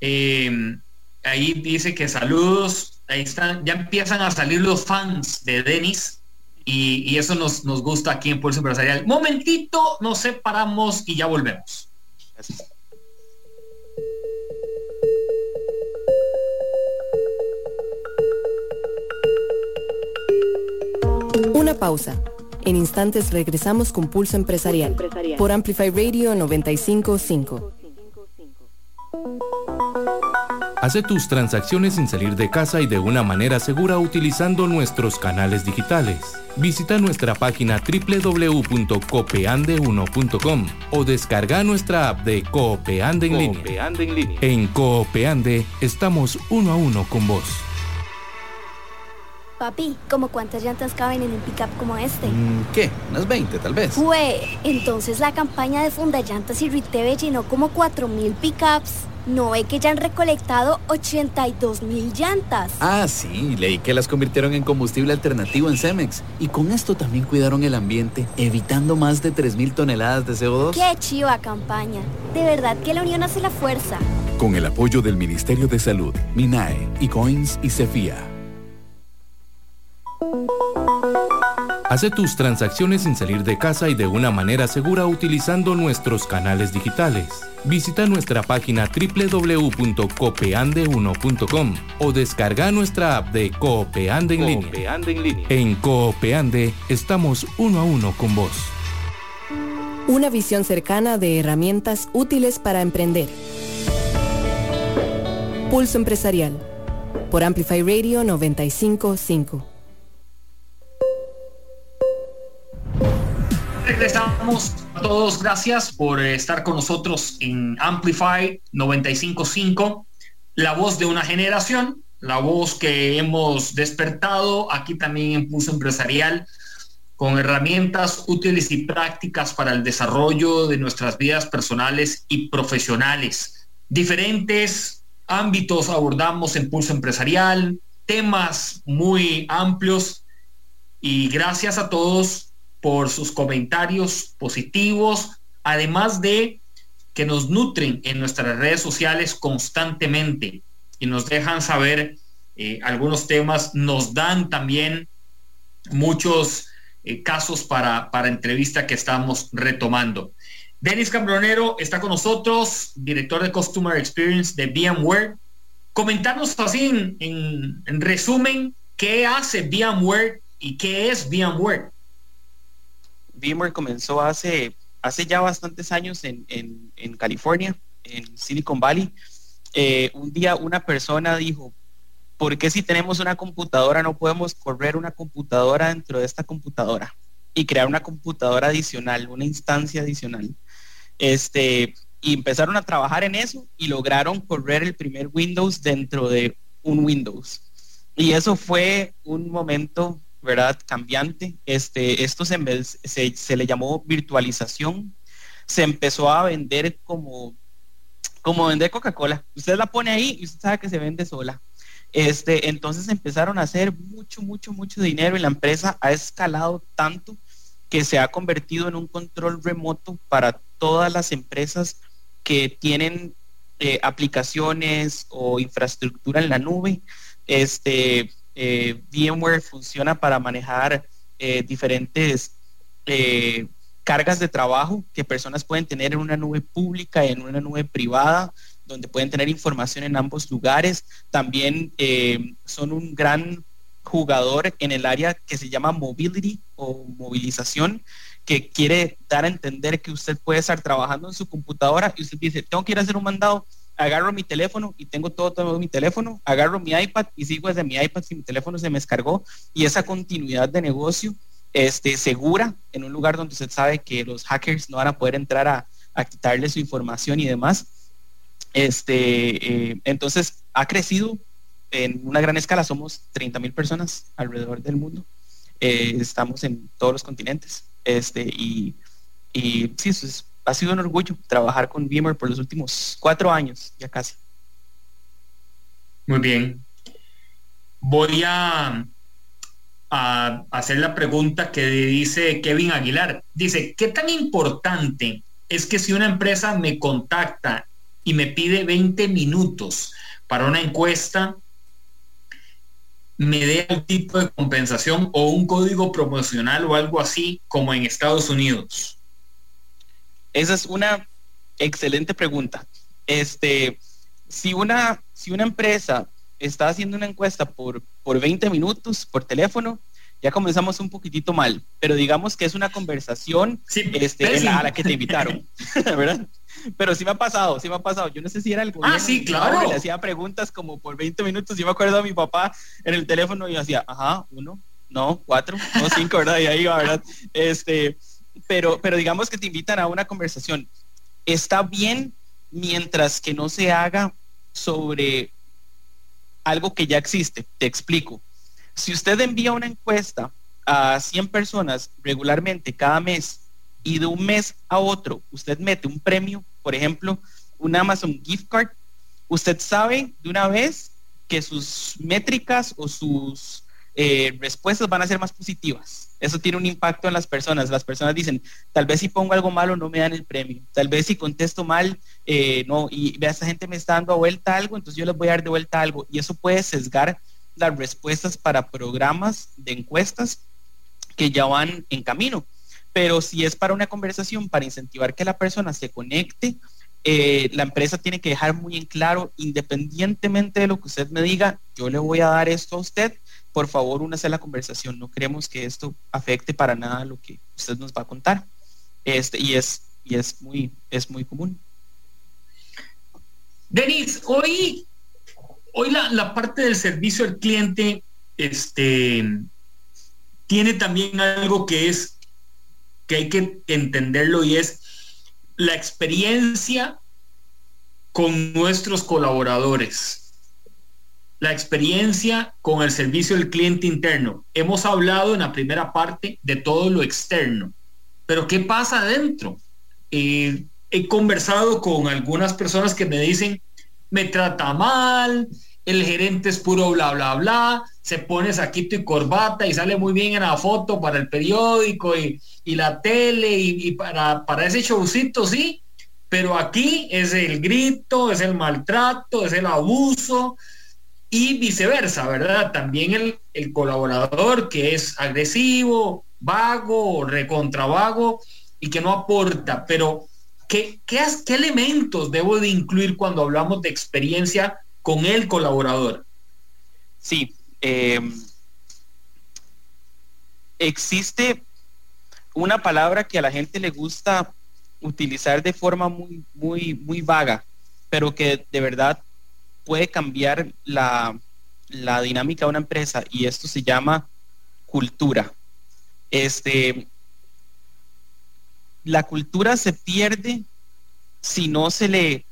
em, ahí dice que saludos ahí están ya empiezan a salir los fans de Denis y, y eso nos, nos gusta aquí en Pulso Empresarial momentito nos separamos y ya volvemos Gracias. Una pausa. En instantes regresamos con Pulso Empresarial, por Amplify Radio 955. Hace tus transacciones sin salir de casa y de una manera segura utilizando nuestros canales digitales. Visita nuestra página www.copeande1.com o descarga nuestra app de Coopeande en, línea. en línea. En Coopeande estamos uno a uno con vos. Papi, ¿cómo cuántas llantas caben en un pickup como este? Mm, ¿Qué? Unas 20 tal vez. Fue, entonces la campaña de Funda Llantas y Riteve llenó como 4.000 pickups. ¿No ve que ya han recolectado 82 mil llantas? Ah, sí, leí que las convirtieron en combustible alternativo en Cemex. Y con esto también cuidaron el ambiente, evitando más de 3 mil toneladas de CO2. ¡Qué chiva campaña! De verdad que la unión hace la fuerza. Con el apoyo del Ministerio de Salud, MINAE, y COINS y CEFIA. Hace tus transacciones sin salir de casa y de una manera segura utilizando nuestros canales digitales. Visita nuestra página www.copeande1.com o descarga nuestra app de Coopeande en, línea. en línea. En Coopeande estamos uno a uno con vos. Una visión cercana de herramientas útiles para emprender. Pulso Empresarial. Por Amplify Radio 955. Regresamos a todos, gracias por estar con nosotros en Amplify 955, la voz de una generación, la voz que hemos despertado aquí también en Pulso Empresarial con herramientas útiles y prácticas para el desarrollo de nuestras vidas personales y profesionales. Diferentes ámbitos abordamos en Pulso Empresarial, temas muy amplios y gracias a todos por sus comentarios positivos, además de que nos nutren en nuestras redes sociales constantemente y nos dejan saber eh, algunos temas, nos dan también muchos eh, casos para, para entrevista que estamos retomando. Denis Cambronero está con nosotros, director de Customer Experience de VMware. Comentarnos así en, en, en resumen qué hace VMware y qué es VMware. VMware comenzó hace, hace ya bastantes años en, en, California, en Silicon Valley. Eh, un día una persona dijo, ¿por qué si tenemos una computadora no podemos correr una computadora dentro de esta computadora y crear una computadora adicional, una instancia adicional? Este, y empezaron a trabajar en eso y lograron correr el primer Windows dentro de un Windows. Y eso fue un momento ¿verdad? Cambiante. Este, esto se, se, se, le llamó virtualización. Se empezó a vender como, como vender Coca-Cola. Usted la pone ahí y sabe que se vende sola. Este, entonces empezaron a hacer mucho, mucho, mucho dinero y la empresa ha escalado tanto que se ha convertido en un control remoto para todas las empresas que tienen eh, aplicaciones o infraestructura en la nube. Este, eh, VMware funciona para manejar eh, diferentes eh, cargas de trabajo que personas pueden tener en una nube pública y en una nube privada, donde pueden tener información en ambos lugares. También son un gran jugador en el área que se llama mobility o movilización, que quiere dar a entender que usted puede estar trabajando en su computadora y usted dice, tengo que ir a hacer un mandado, agarro mi teléfono y tengo todo, todo mi teléfono, agarro mi iPad y sigo desde mi iPad si mi teléfono se me descargó y esa continuidad de negocio este, segura en un lugar donde usted sabe que los hackers no van a poder entrar a, quitarle su información y demás. Este, eh, entonces ha crecido en una gran escala, somos 30 mil personas alrededor del mundo, eh, estamos en todos los continentes este, y, y sí, eso es ha sido un orgullo trabajar con VMware por los últimos cuatro años, ya casi. Muy bien. Voy a, a hacer la pregunta que dice Kevin Aguilar. Dice, ¿qué tan importante es que si una empresa me contacta y me pide 20 minutos para una encuesta, me dé el tipo de compensación o un código promocional o algo así como en Estados Unidos? Esa es una excelente pregunta. Este, si una, si una empresa está haciendo una encuesta por, por 20 minutos por teléfono, ya comenzamos un poquitito mal, pero digamos que es una conversación este, a la que te invitaron, ¿verdad? Pero sí me ha pasado, sí me ha pasado. Yo no sé si era el gobierno. Ah, sí, claro. Le hacía preguntas como por 20 minutos. Yo me acuerdo a mi papá en el teléfono y hacía, ajá, uno, no, cuatro, no, cinco, ¿verdad? Y ahí va, ¿verdad? Este, pero, pero digamos que te invitan a una conversación. Está bien mientras que no se haga sobre algo que ya existe. Te explico. Si usted envía una encuesta a 100 personas regularmente cada mes y de un mes a otro usted mete un premio, por ejemplo, un Amazon gift card, usted sabe de una vez que sus métricas o sus eh, respuestas van a ser más positivas. Eso tiene un impacto en las personas. Las personas dicen, tal vez si pongo algo malo no me dan el premio. Tal vez si contesto mal, eh, no, y vea, esta gente me está dando a vuelta algo, entonces yo les voy a dar de vuelta algo. Y eso puede sesgar las respuestas para programas de encuestas que ya van en camino. Pero si es para una conversación, para incentivar que la persona se conecte, eh, la empresa tiene que dejar muy en claro, independientemente de lo que usted me diga, yo le voy a dar esto a usted, por favor, únase a la conversación. No queremos que esto afecte para nada lo que usted nos va a contar. Este, y es, y es, muy, es muy común. Denis, hoy, hoy la, la, parte del servicio al cliente este, tiene también algo que es que hay que entenderlo y es la experiencia con nuestros colaboradores, la experiencia con el servicio del cliente interno. Hemos hablado en la primera parte de todo lo externo, pero ¿qué pasa adentro? Eh, he conversado con algunas personas que me dicen, me trata mal, el gerente es puro bla, bla, bla, se pone saquito y corbata y sale muy bien en la foto para el periódico y, la tele y, para, para ese showcito, sí, pero aquí es el grito, es el maltrato, es el abuso y viceversa, ¿verdad? También el, el colaborador que es agresivo, vago, recontravago y que no aporta, pero ¿qué, qué, elementos debo de incluir cuando hablamos de experiencia con el colaborador. Sí, eh, existe una palabra que a la gente le gusta utilizar de forma muy, muy, muy vaga, pero que de verdad puede cambiar la, la dinámica de una empresa y esto se llama cultura. Este, la cultura se pierde si no se le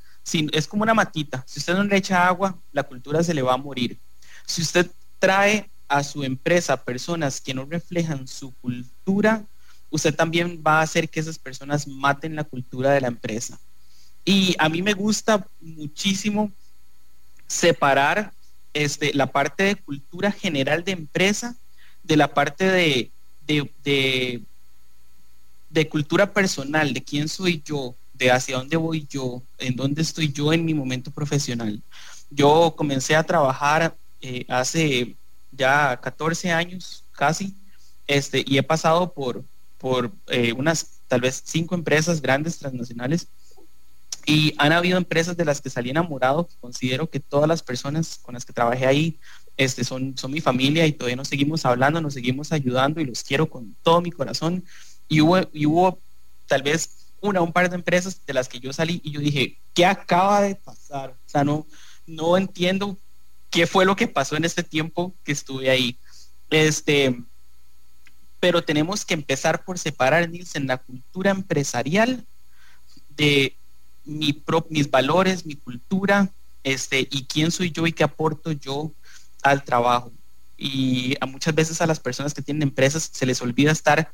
es como una matita. Si usted no le echa agua, la cultura se le va a morir. Si usted trae a su empresa personas que no reflejan su cultura, usted también va a hacer que esas personas maten la cultura de la empresa. Y a mí me gusta muchísimo separar este, la parte de cultura general de empresa de la parte de, de, de cultura personal, de quién soy yo, hacia dónde voy yo, en dónde estoy yo en mi momento profesional. Yo comencé a trabajar eh, hace ya 14 años casi, este, y he pasado por, por eh, unas tal vez cinco empresas grandes transnacionales y han habido empresas de las que salí enamorado, considero que todas las personas con las que trabajé ahí este, son, son mi familia y todavía nos seguimos hablando, nos seguimos ayudando y los quiero con todo mi corazón. Y hubo, y hubo tal vez una, un par de empresas de las que yo salí y yo dije, ¿qué acaba de pasar? O sea, no, no entiendo qué fue lo que pasó en este tiempo que estuve ahí. Este, pero tenemos que empezar por separar, en la cultura empresarial de mi mis valores, mi cultura, este, y quién soy yo y qué aporto yo al trabajo. Y a muchas veces a las personas que tienen empresas se les olvida estar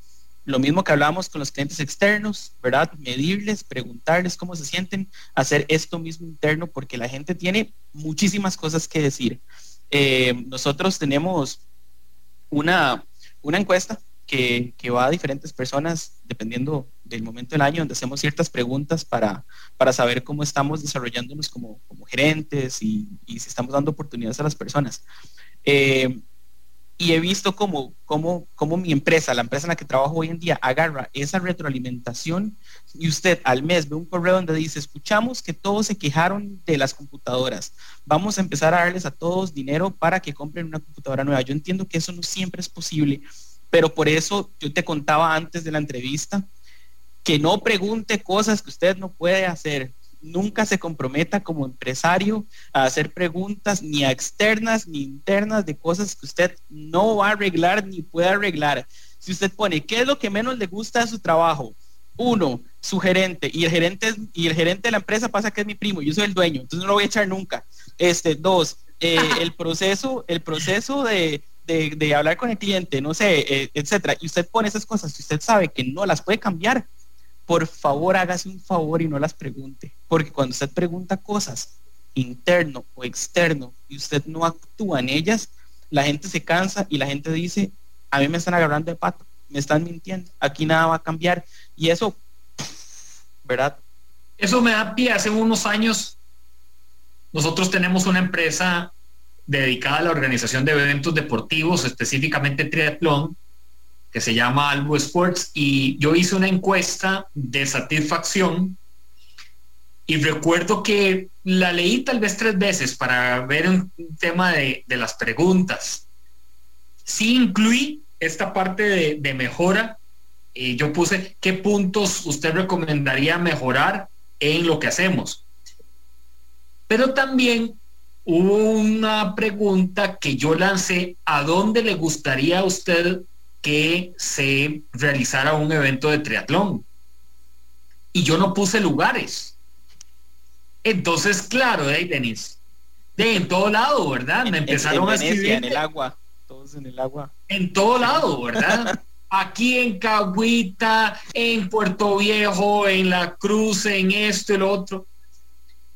lo mismo que hablábamos con los clientes externos, ¿verdad? Medirles, preguntarles cómo se sienten, hacer esto mismo interno, porque la gente tiene muchísimas cosas que decir. Eh, nosotros tenemos una, una encuesta que, va a diferentes personas dependiendo del momento del año, donde hacemos ciertas preguntas para, para saber cómo estamos desarrollándonos como, gerentes y, si estamos dando oportunidades a las personas. Eh, y he visto cómo, cómo, mi empresa, la empresa en la que trabajo hoy en día, agarra esa retroalimentación y usted al mes ve un correo donde dice, escuchamos que todos se quejaron de las computadoras, vamos a empezar a darles a todos dinero para que compren una computadora nueva. Yo entiendo que eso no siempre es posible, pero por eso yo te contaba antes de la entrevista que no pregunte cosas que usted no puede hacer, nunca se comprometa como empresario a hacer preguntas ni externas ni internas de cosas que usted no va a arreglar ni puede arreglar. Si usted pone, ¿qué es lo que menos le gusta de su trabajo? Uno, su gerente, y el gerente, y el gerente de la empresa pasa que es mi primo, yo soy el dueño, entonces no lo voy a echar nunca. Este, dos, eh, el proceso, el proceso de, hablar con el cliente, no sé, eh, etcétera, y usted pone esas cosas que usted sabe que no las puede cambiar, por favor hágase un favor y no las pregunte. Porque cuando usted pregunta cosas interno o externo y usted no actúa en ellas, la gente se cansa y la gente dice, a mí me están agarrando de pato, me están mintiendo, aquí nada va a cambiar. Y eso, ¿verdad? Eso me da pie. Hace unos años nosotros tenemos una empresa dedicada a la organización de eventos deportivos, específicamente triatlón, que se llama Albo Sports y yo hice una encuesta de satisfacción y recuerdo que la leí tal vez tres veces para ver un tema de, las preguntas. Sí incluí esta parte de, mejora. y yo puse qué puntos usted recomendaría mejorar en lo que hacemos. Pero también hubo una pregunta que yo lancé, ¿a dónde le gustaría a usted que se realizara un evento de triatlón? Y yo no puse lugares. Entonces, claro, ¿eh, Denis? De en todo lado, ¿verdad? Me empezaron a escribir. En el agua, todos en el agua. En todo lado, ¿verdad? Aquí en Cahuita, en Puerto Viejo, en La Cruz, en esto y lo otro.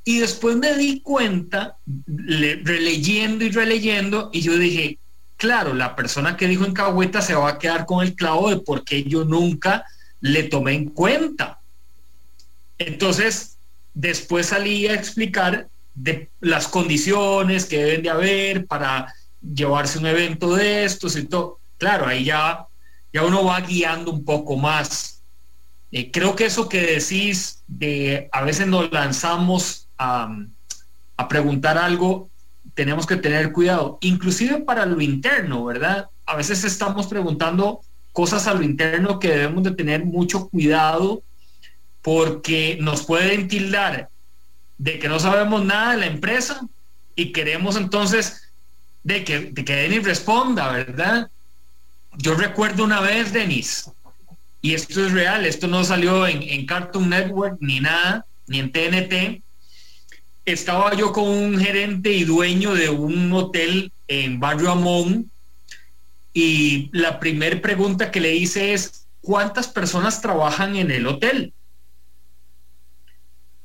Y después me di cuenta, releyendo y releyendo, y yo dije, claro, la persona que dijo en Cahuita se va a quedar con el clavo de por qué yo nunca le tomé en cuenta. Entonces, después salí a explicar de las condiciones que deben de haber para llevarse un evento de estos y todo. Claro, ahí ya, ya uno va guiando un poco más. Eh, creo que eso que decís de a veces nos lanzamos a, preguntar algo, tenemos que tener cuidado, inclusive para lo interno, ¿verdad? A veces estamos preguntando cosas a lo interno que debemos de tener mucho cuidado porque nos pueden tildar de que no sabemos nada de la empresa y queremos entonces de que, de que Denis responda, ¿verdad? Yo recuerdo una vez, Denis, y esto es real, esto no salió en, en Cartoon Network ni nada, ni en TNT. Estaba yo con un gerente y dueño de un hotel en Barrio Amón y la primera pregunta que le hice es, ¿cuántas personas trabajan en el hotel?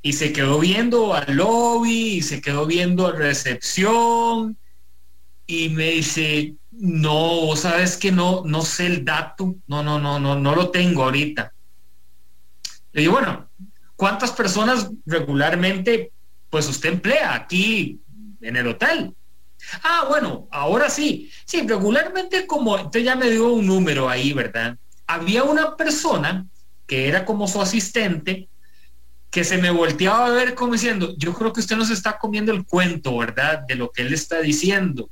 y se quedó viendo al lobby y se quedó viendo a recepción y me dice, no, sabes que no, no sé el dato, no, no, no, no, no lo tengo ahorita. Le digo, bueno, ¿cuántas personas regularmente pues usted emplea aquí en el hotel? Ah, bueno, ahora sí. Sí, regularmente como, usted ya me dio un número ahí, ¿verdad? Había una persona que era como su asistente, que se me volteaba a ver como diciendo, yo creo que usted nos está comiendo el cuento, ¿verdad? De lo que él está diciendo.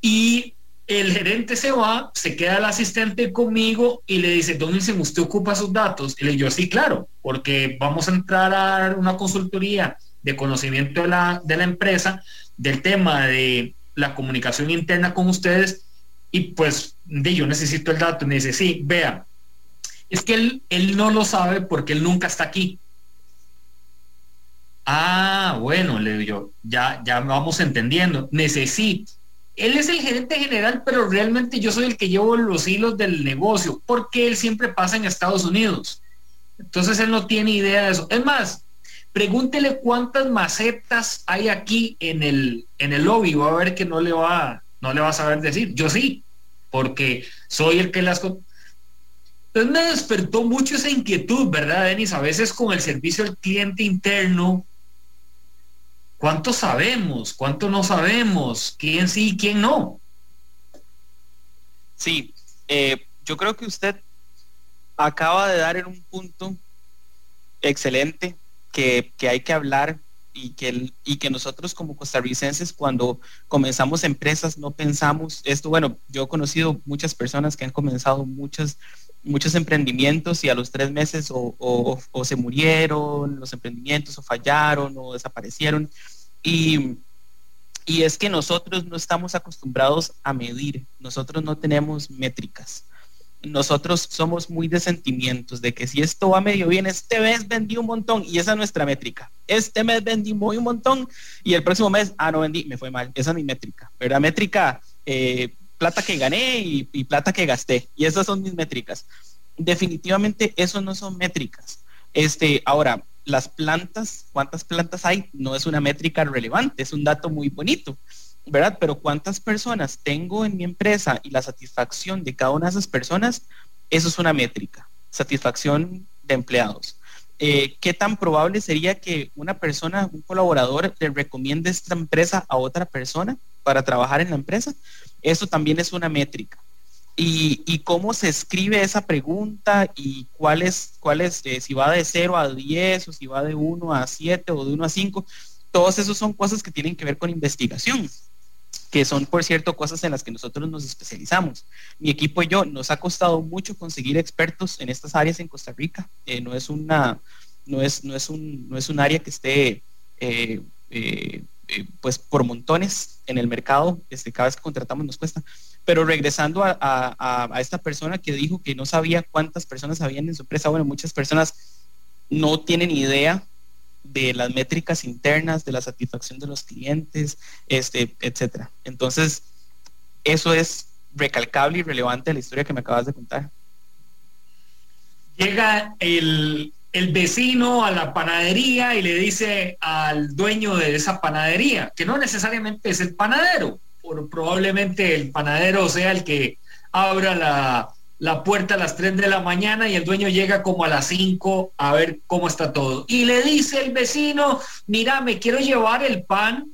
Y el gerente se va, se queda el asistente conmigo y le dice, don Wilson, ¿usted ocupa sus datos? Y le digo, sí, claro, porque vamos a entrar a una consultoría de conocimiento de la, de la empresa, del tema de la comunicación interna con ustedes, y pues de, yo necesito el dato. Y me dice, sí, vea, es que él, él no lo sabe porque él nunca está aquí. Ah, bueno, le digo ya, ya vamos entendiendo. Necesito. Él es el gerente general, pero realmente yo soy el que llevo los hilos del negocio, porque él siempre pasa en Estados Unidos. Entonces él no tiene idea de eso. Es más, pregúntele cuántas macetas hay aquí en el, en el lobby. Va a ver que no le va, no le va a saber decir. Yo sí, porque soy el que las entonces me despertó mucho esa inquietud, ¿verdad, Denis? A veces con el servicio al cliente interno, ¿cuánto sabemos? ¿Cuánto no sabemos? ¿Quién sí y quién no? Sí, eh, yo creo que usted acaba de dar en un punto excelente que, que hay que hablar y que, y que nosotros como costarricenses cuando comenzamos empresas no pensamos esto, bueno, yo he conocido muchas personas que han comenzado muchas muchos emprendimientos y a los tres meses o, se murieron los emprendimientos o fallaron o desaparecieron. Y, y es que nosotros no estamos acostumbrados a medir, nosotros no tenemos métricas. Nosotros somos muy de sentimientos, de que si esto va medio bien, este mes vendí un montón y esa es nuestra métrica. Este mes vendí muy un montón y el próximo mes, ah, no vendí, me fue mal. Esa es mi métrica. ¿Verdad? Métrica, eh, plata que gané y, plata que gasté. Y esas son mis métricas. Definitivamente eso no son métricas. Este, ahora, las plantas, cuántas plantas hay, no es una métrica relevante, es un dato muy bonito, ¿verdad? Pero cuántas personas tengo en mi empresa y la satisfacción de cada una de esas personas, eso es una métrica, satisfacción de empleados. Eh, ¿Qué tan probable sería que una persona, un colaborador, le recomiende esta empresa a otra persona para trabajar en la empresa? Eso también es una métrica. y, cómo se escribe esa pregunta y cuál es, eh, si va de 0 a 10 o si va de 1 a 7 o de 1 a 5. Todos esos son cosas que tienen que ver con investigación, que son, por cierto, cosas en las que nosotros nos especializamos. Mi equipo y yo nos ha costado mucho conseguir expertos en estas áreas en Costa Rica. Eh, no, es una, no, es, no, es un, no es un área que esté... Eh, pues por montones en el mercado, este, cada vez que contratamos nos cuesta, pero regresando a, esta persona que dijo que no sabía cuántas personas habían en su empresa, bueno, muchas personas no tienen idea de las métricas internas, de la satisfacción de los clientes, este, etcétera. Entonces, eso es recalcable y relevante de la historia que me acabas de contar. Llega el, el vecino a la panadería y le dice al dueño de esa panadería, que no necesariamente es el panadero, probablemente el panadero sea el que abra la, la puerta a las 3 de la mañana y el dueño llega como a las 5 a ver cómo está todo. Y le dice el vecino, mira, me quiero llevar el pan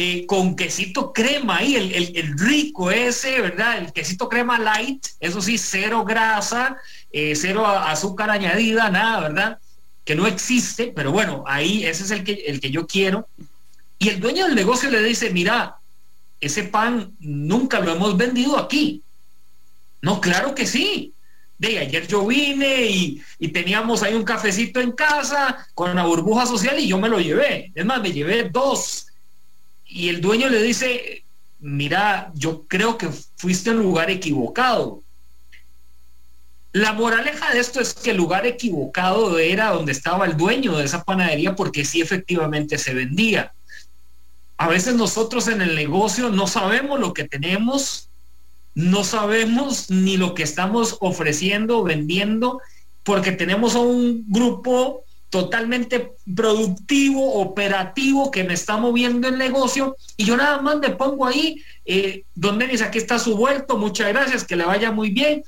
eh, con quesito crema ahí, el, el, rico ese, ¿verdad? El quesito crema light, eso sí, cero grasa, eh, cero azúcar añadida, nada, ¿verdad? Que no existe, pero bueno, ahí ese es el que, el que yo quiero. Y el dueño del negocio le dice, mira, ese pan nunca lo hemos vendido aquí. No, claro que sí. De ayer yo vine y, teníamos ahí un cafecito en casa con la burbuja social y yo me lo llevé. Es más, me llevé dos. Y el dueño le dice, mira, yo creo que fuiste al lugar equivocado. La moraleja de esto es que el lugar equivocado era donde estaba el dueño de esa panadería porque sí efectivamente se vendía. A veces nosotros en el negocio no sabemos lo que tenemos, no sabemos ni lo que estamos ofreciendo, vendiendo, porque tenemos a un grupo totalmente productivo, operativo, que me está moviendo el negocio y yo nada más me pongo ahí, eh, don Denis, aquí está su vuelto, muchas gracias, que le vaya muy bien,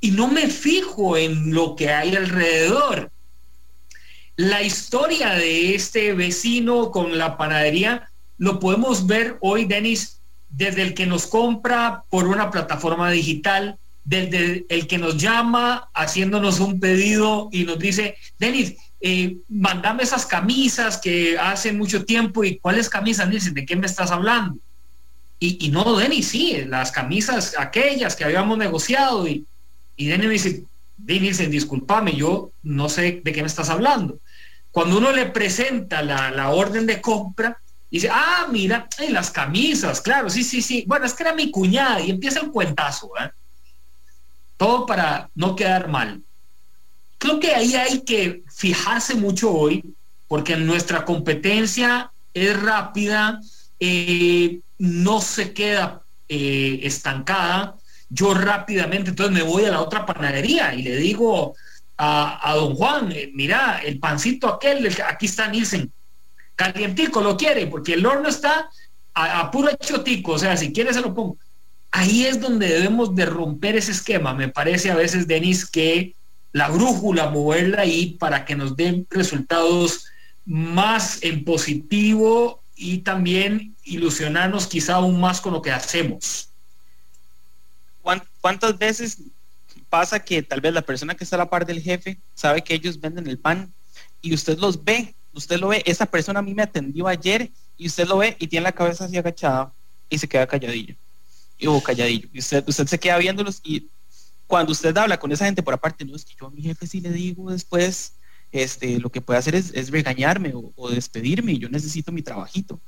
y no me fijo en lo que hay alrededor. La historia de este vecino con la panadería lo podemos ver hoy, Denis, desde el que nos compra por una plataforma digital, desde el que nos llama haciéndonos un pedido y nos dice, Denis, eh, mandame esas camisas que hace mucho tiempo y cuáles camisas, Denis, ¿de qué me estás hablando? Y, no, Denis, sí, las camisas aquellas que habíamos negociado y, y Denis me dice, Denis, discúlpame, yo no sé de qué me estás hablando. Cuando uno le presenta la, la orden de compra, dice, ah, mira, en las camisas, claro, sí, sí, sí. Bueno, es que era mi cuñada y empieza el cuentazo. ¿eh? Todo para no quedar mal. Creo que ahí hay que fijarse mucho hoy, porque nuestra competencia es rápida, eh, no se queda eh, estancada. Yo rápidamente, entonces me voy a la otra panadería y le digo a, don Juan, mira, el pancito aquel, aquí está Nielsen, calientico lo quiere, porque el horno está a, puro chotico, o sea, si quiere se lo pongo. Ahí es donde debemos de romper ese esquema. Me parece a veces, Denis, que la brújula, moverla ahí para que nos den resultados más en positivo y también ilusionarnos quizá aún más con lo que hacemos. ¿Cuántas veces pasa que tal vez la persona que está a la par del jefe sabe que ellos venden el pan y usted los ve usted lo ve, esa persona a mí me atendió ayer y usted lo ve y tiene la cabeza así agachada y se queda calladillo. Y o calladillo. Usted, usted se queda viéndolos y cuando usted habla con esa gente por aparte, no es que yo a mi jefe sí le digo después, este, lo que puede hacer es, regañarme o, o, despedirme yo necesito mi trabajito.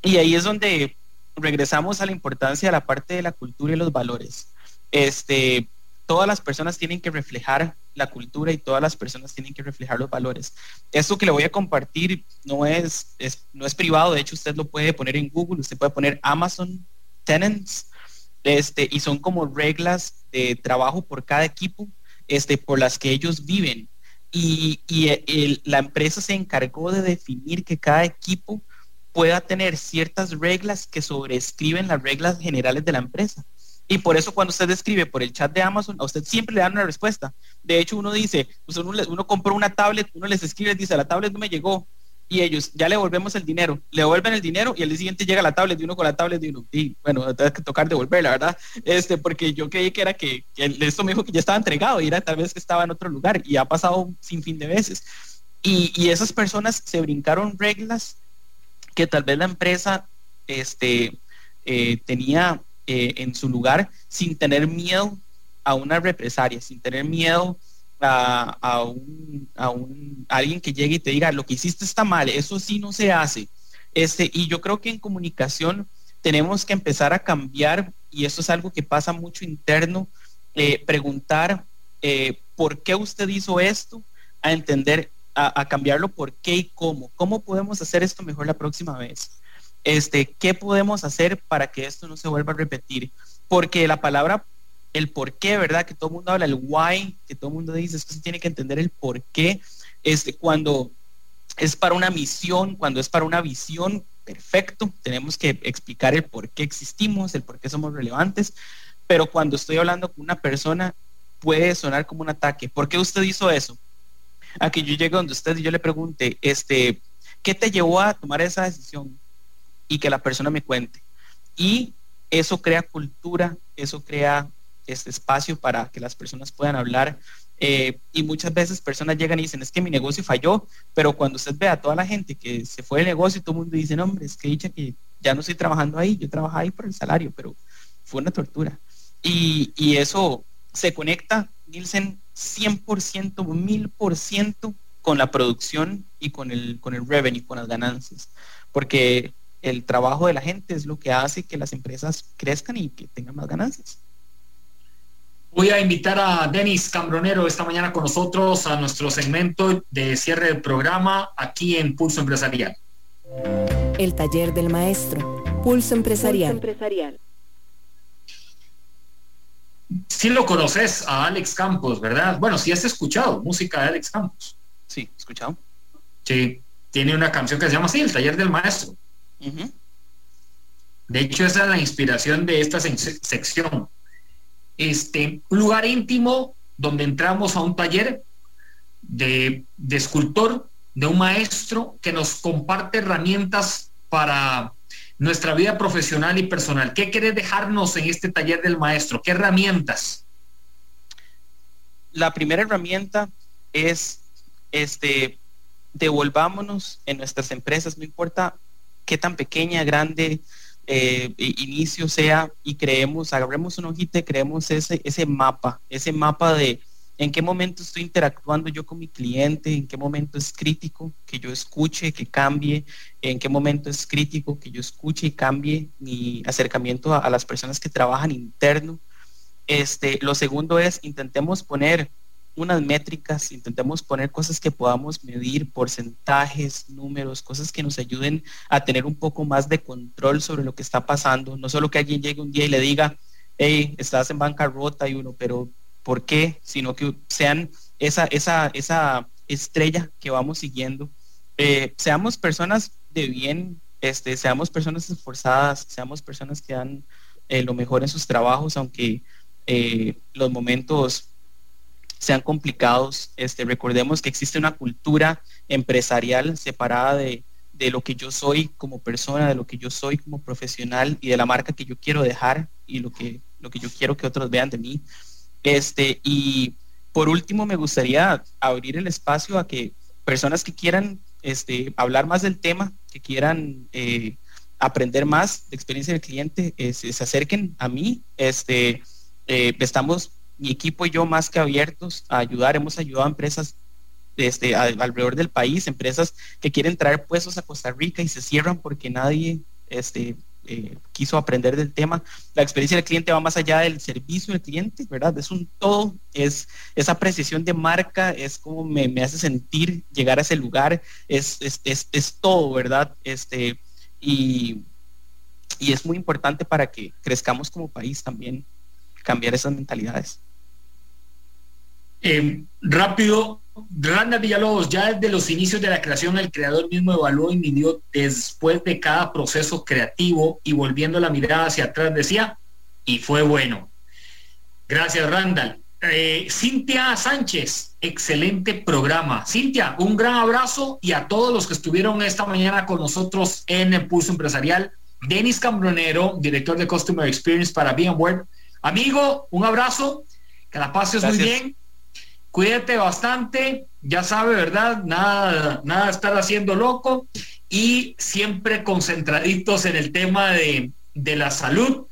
Y ahí es donde regresamos a la importancia de la parte de la cultura y los valores. Este, todas las personas tienen que reflejar la cultura y todas las personas tienen que reflejar los valores. Esto que le voy a compartir no es, no es privado, de hecho usted lo puede poner en Google, usted puede poner Amazon Tenants, este, y son como reglas de trabajo por cada equipo, este, por las que ellos viven. Y, la empresa se encargó de definir que cada equipo pueda tener ciertas reglas que sobrescriben las reglas generales de la empresa. Y por eso cuando usted escribe por el chat de Amazon, a usted siempre le dan una respuesta. De hecho, uno dice, pues uno, uno compró una tablet, uno les escribe, dice, la tablet no me llegó. Y ellos, ya le volvemos el dinero, le devuelven el dinero y al día siguiente llega la tablet de uno con la tablet de uno. Y bueno, tengo que tocar devolverla, ¿verdad? Este, porque yo creí que era que, esto me dijo que ya estaba entregado y era tal vez que estaba en otro lugar y ha pasado sin fin de veces. Y, y esas personas se brincaron reglas que tal vez la empresa este, eh, tenía eh, en su lugar sin tener miedo a una represaria, sin tener miedo un, a, un, alguien que llegue y te diga, lo que hiciste está mal, eso sí no se hace. Este, y yo creo que en comunicación tenemos que empezar a cambiar, y eso es algo que pasa mucho interno, eh, preguntar eh, por qué usted hizo esto, a entender, a, a, cambiarlo por qué y cómo. ¿Cómo podemos hacer esto mejor la próxima vez? Este, ¿Qué podemos hacer para que esto no se vuelva a repetir? Porque la palabra el por qué, ¿verdad? Que todo el mundo habla el why, que todo el mundo dice, es que se tiene que entender el por qué. Este, cuando es para una misión, cuando es para una visión, perfecto, tenemos que explicar el por qué existimos, el por qué somos relevantes, pero cuando estoy hablando con una persona, puede sonar como un ataque. ¿Por qué usted hizo eso? A que yo llegue donde usted y yo le pregunte, este, ¿qué te llevó a tomar esa decisión? Y que la persona me cuente. Y eso crea cultura, eso crea este espacio para que las personas puedan hablar. Eh, y muchas veces personas llegan y dicen, es que mi negocio falló, pero cuando usted ve a toda la gente que se fue del negocio, todo el mundo dice, no, hombre, es que dicha que ya no estoy trabajando ahí, yo trabajaba ahí por el salario, pero fue una tortura. Y, y eso se conecta, Nielsen, 100%, 1000% con la producción y con el, con el revenue, con las ganancias, porque el trabajo de la gente es lo que hace que las empresas crezcan y que tengan más ganancias. Voy a invitar a Denis Cambronero esta mañana con nosotros a nuestro segmento de cierre del programa aquí en Pulso Empresarial. El taller del maestro. Pulso Empresarial. Empresarial. Sí lo conoces a Alex Campos, ¿verdad? Bueno, sí has escuchado música de Alex Campos. Sí, escuchado. Sí, tiene una canción que se llama así, El taller del maestro. De hecho, esa es la inspiración de esta sección este, lugar íntimo donde entramos a un taller de, escultor, de un maestro que nos comparte herramientas para nuestra vida profesional y personal. ¿Qué quiere dejarnos en este taller del maestro? ¿Qué herramientas? La primera herramienta es este devolvámonos en nuestras empresas, no importa qué tan pequeña, grande, eh, inicio sea y creemos, agarremos una hojita y creemos ese, ese mapa, ese mapa de en qué momento estoy interactuando yo con mi cliente, en qué momento es crítico que yo escuche, que cambie, en qué momento es crítico que yo escuche y cambie mi acercamiento a, a las personas que trabajan interno. Este, lo segundo es intentemos poner unas métricas, intentemos poner cosas que podamos medir, porcentajes, números, cosas que nos ayuden a tener un poco más de control sobre lo que está pasando. No solo que alguien llegue un día y le diga, hey, estás en bancarrota y uno, pero ¿por qué? Sino que sean esa, esa, esa estrella que vamos siguiendo. Eh, seamos personas de bien, este, seamos personas esforzadas, seamos personas que dan eh, lo mejor en sus trabajos, aunque eh, los momentos sean complicados. Este, recordemos que existe una cultura empresarial separada de, lo que yo soy como persona, de lo que yo soy como profesional y de la marca que yo quiero dejar y lo que, lo que yo quiero que otros vean de mí. Este, y por último, me gustaría abrir el espacio a que personas que quieran este, hablar más del tema, que quieran eh, aprender más de experiencia del cliente, eh, se, acerquen a mí. Este, eh, estamos mi equipo y yo más que abiertos a ayudar. Hemos ayudado a empresas desde alrededor del país, empresas que quieren traer puestos a Costa Rica y se cierran porque nadie este, eh, quiso aprender del tema. La experiencia del cliente va más allá del servicio del cliente, ¿verdad? Es un todo, es esa precisión de marca, es como me, me hace sentir llegar a ese lugar, es, es, es, es todo, ¿verdad? Este, y, y es muy importante para que crezcamos como país también, cambiar esas mentalidades. Eh, rápido, Randa Villalobos, ya desde los inicios de la creación, el creador mismo evaluó y midió después de cada proceso creativo y volviendo la mirada hacia atrás decía, y fue bueno. Gracias, Randall. Eh, Cintia Sánchez, excelente programa. Cintia, un gran abrazo y a todos los que estuvieron esta mañana con nosotros en el Pulso Empresarial. Denis Cambronero, director de Customer Experience para VMware. Amigo, un abrazo, que la pases muy bien. Cuídate bastante, ya sabe, ¿verdad? Nada, nada estar haciendo loco y siempre concentraditos en el tema de, de la salud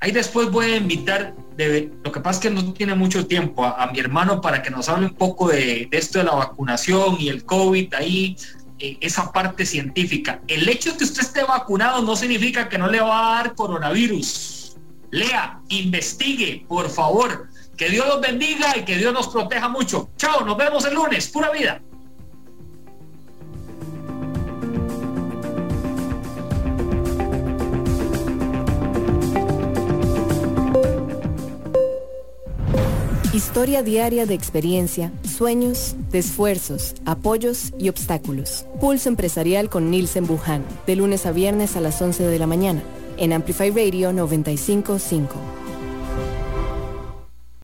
Ahí después voy a invitar, de, lo que pasa es que no tiene mucho tiempo, a, mi hermano para que nos hable un poco de, esto de la vacunación y el COVID, ahí eh, esa parte científica. El hecho de que usted esté vacunado no significa que no le va a dar coronavirus. Lea, investigue, por favor. Que Dios los bendiga y que Dios nos proteja mucho. Chao, nos vemos el lunes. Pura vida. Historia diaria de experiencia, sueños, de esfuerzos, apoyos y obstáculos. Pulso empresarial con Nielsen Buján, de lunes a viernes a las 11 de la mañana, en Amplify Radio 955.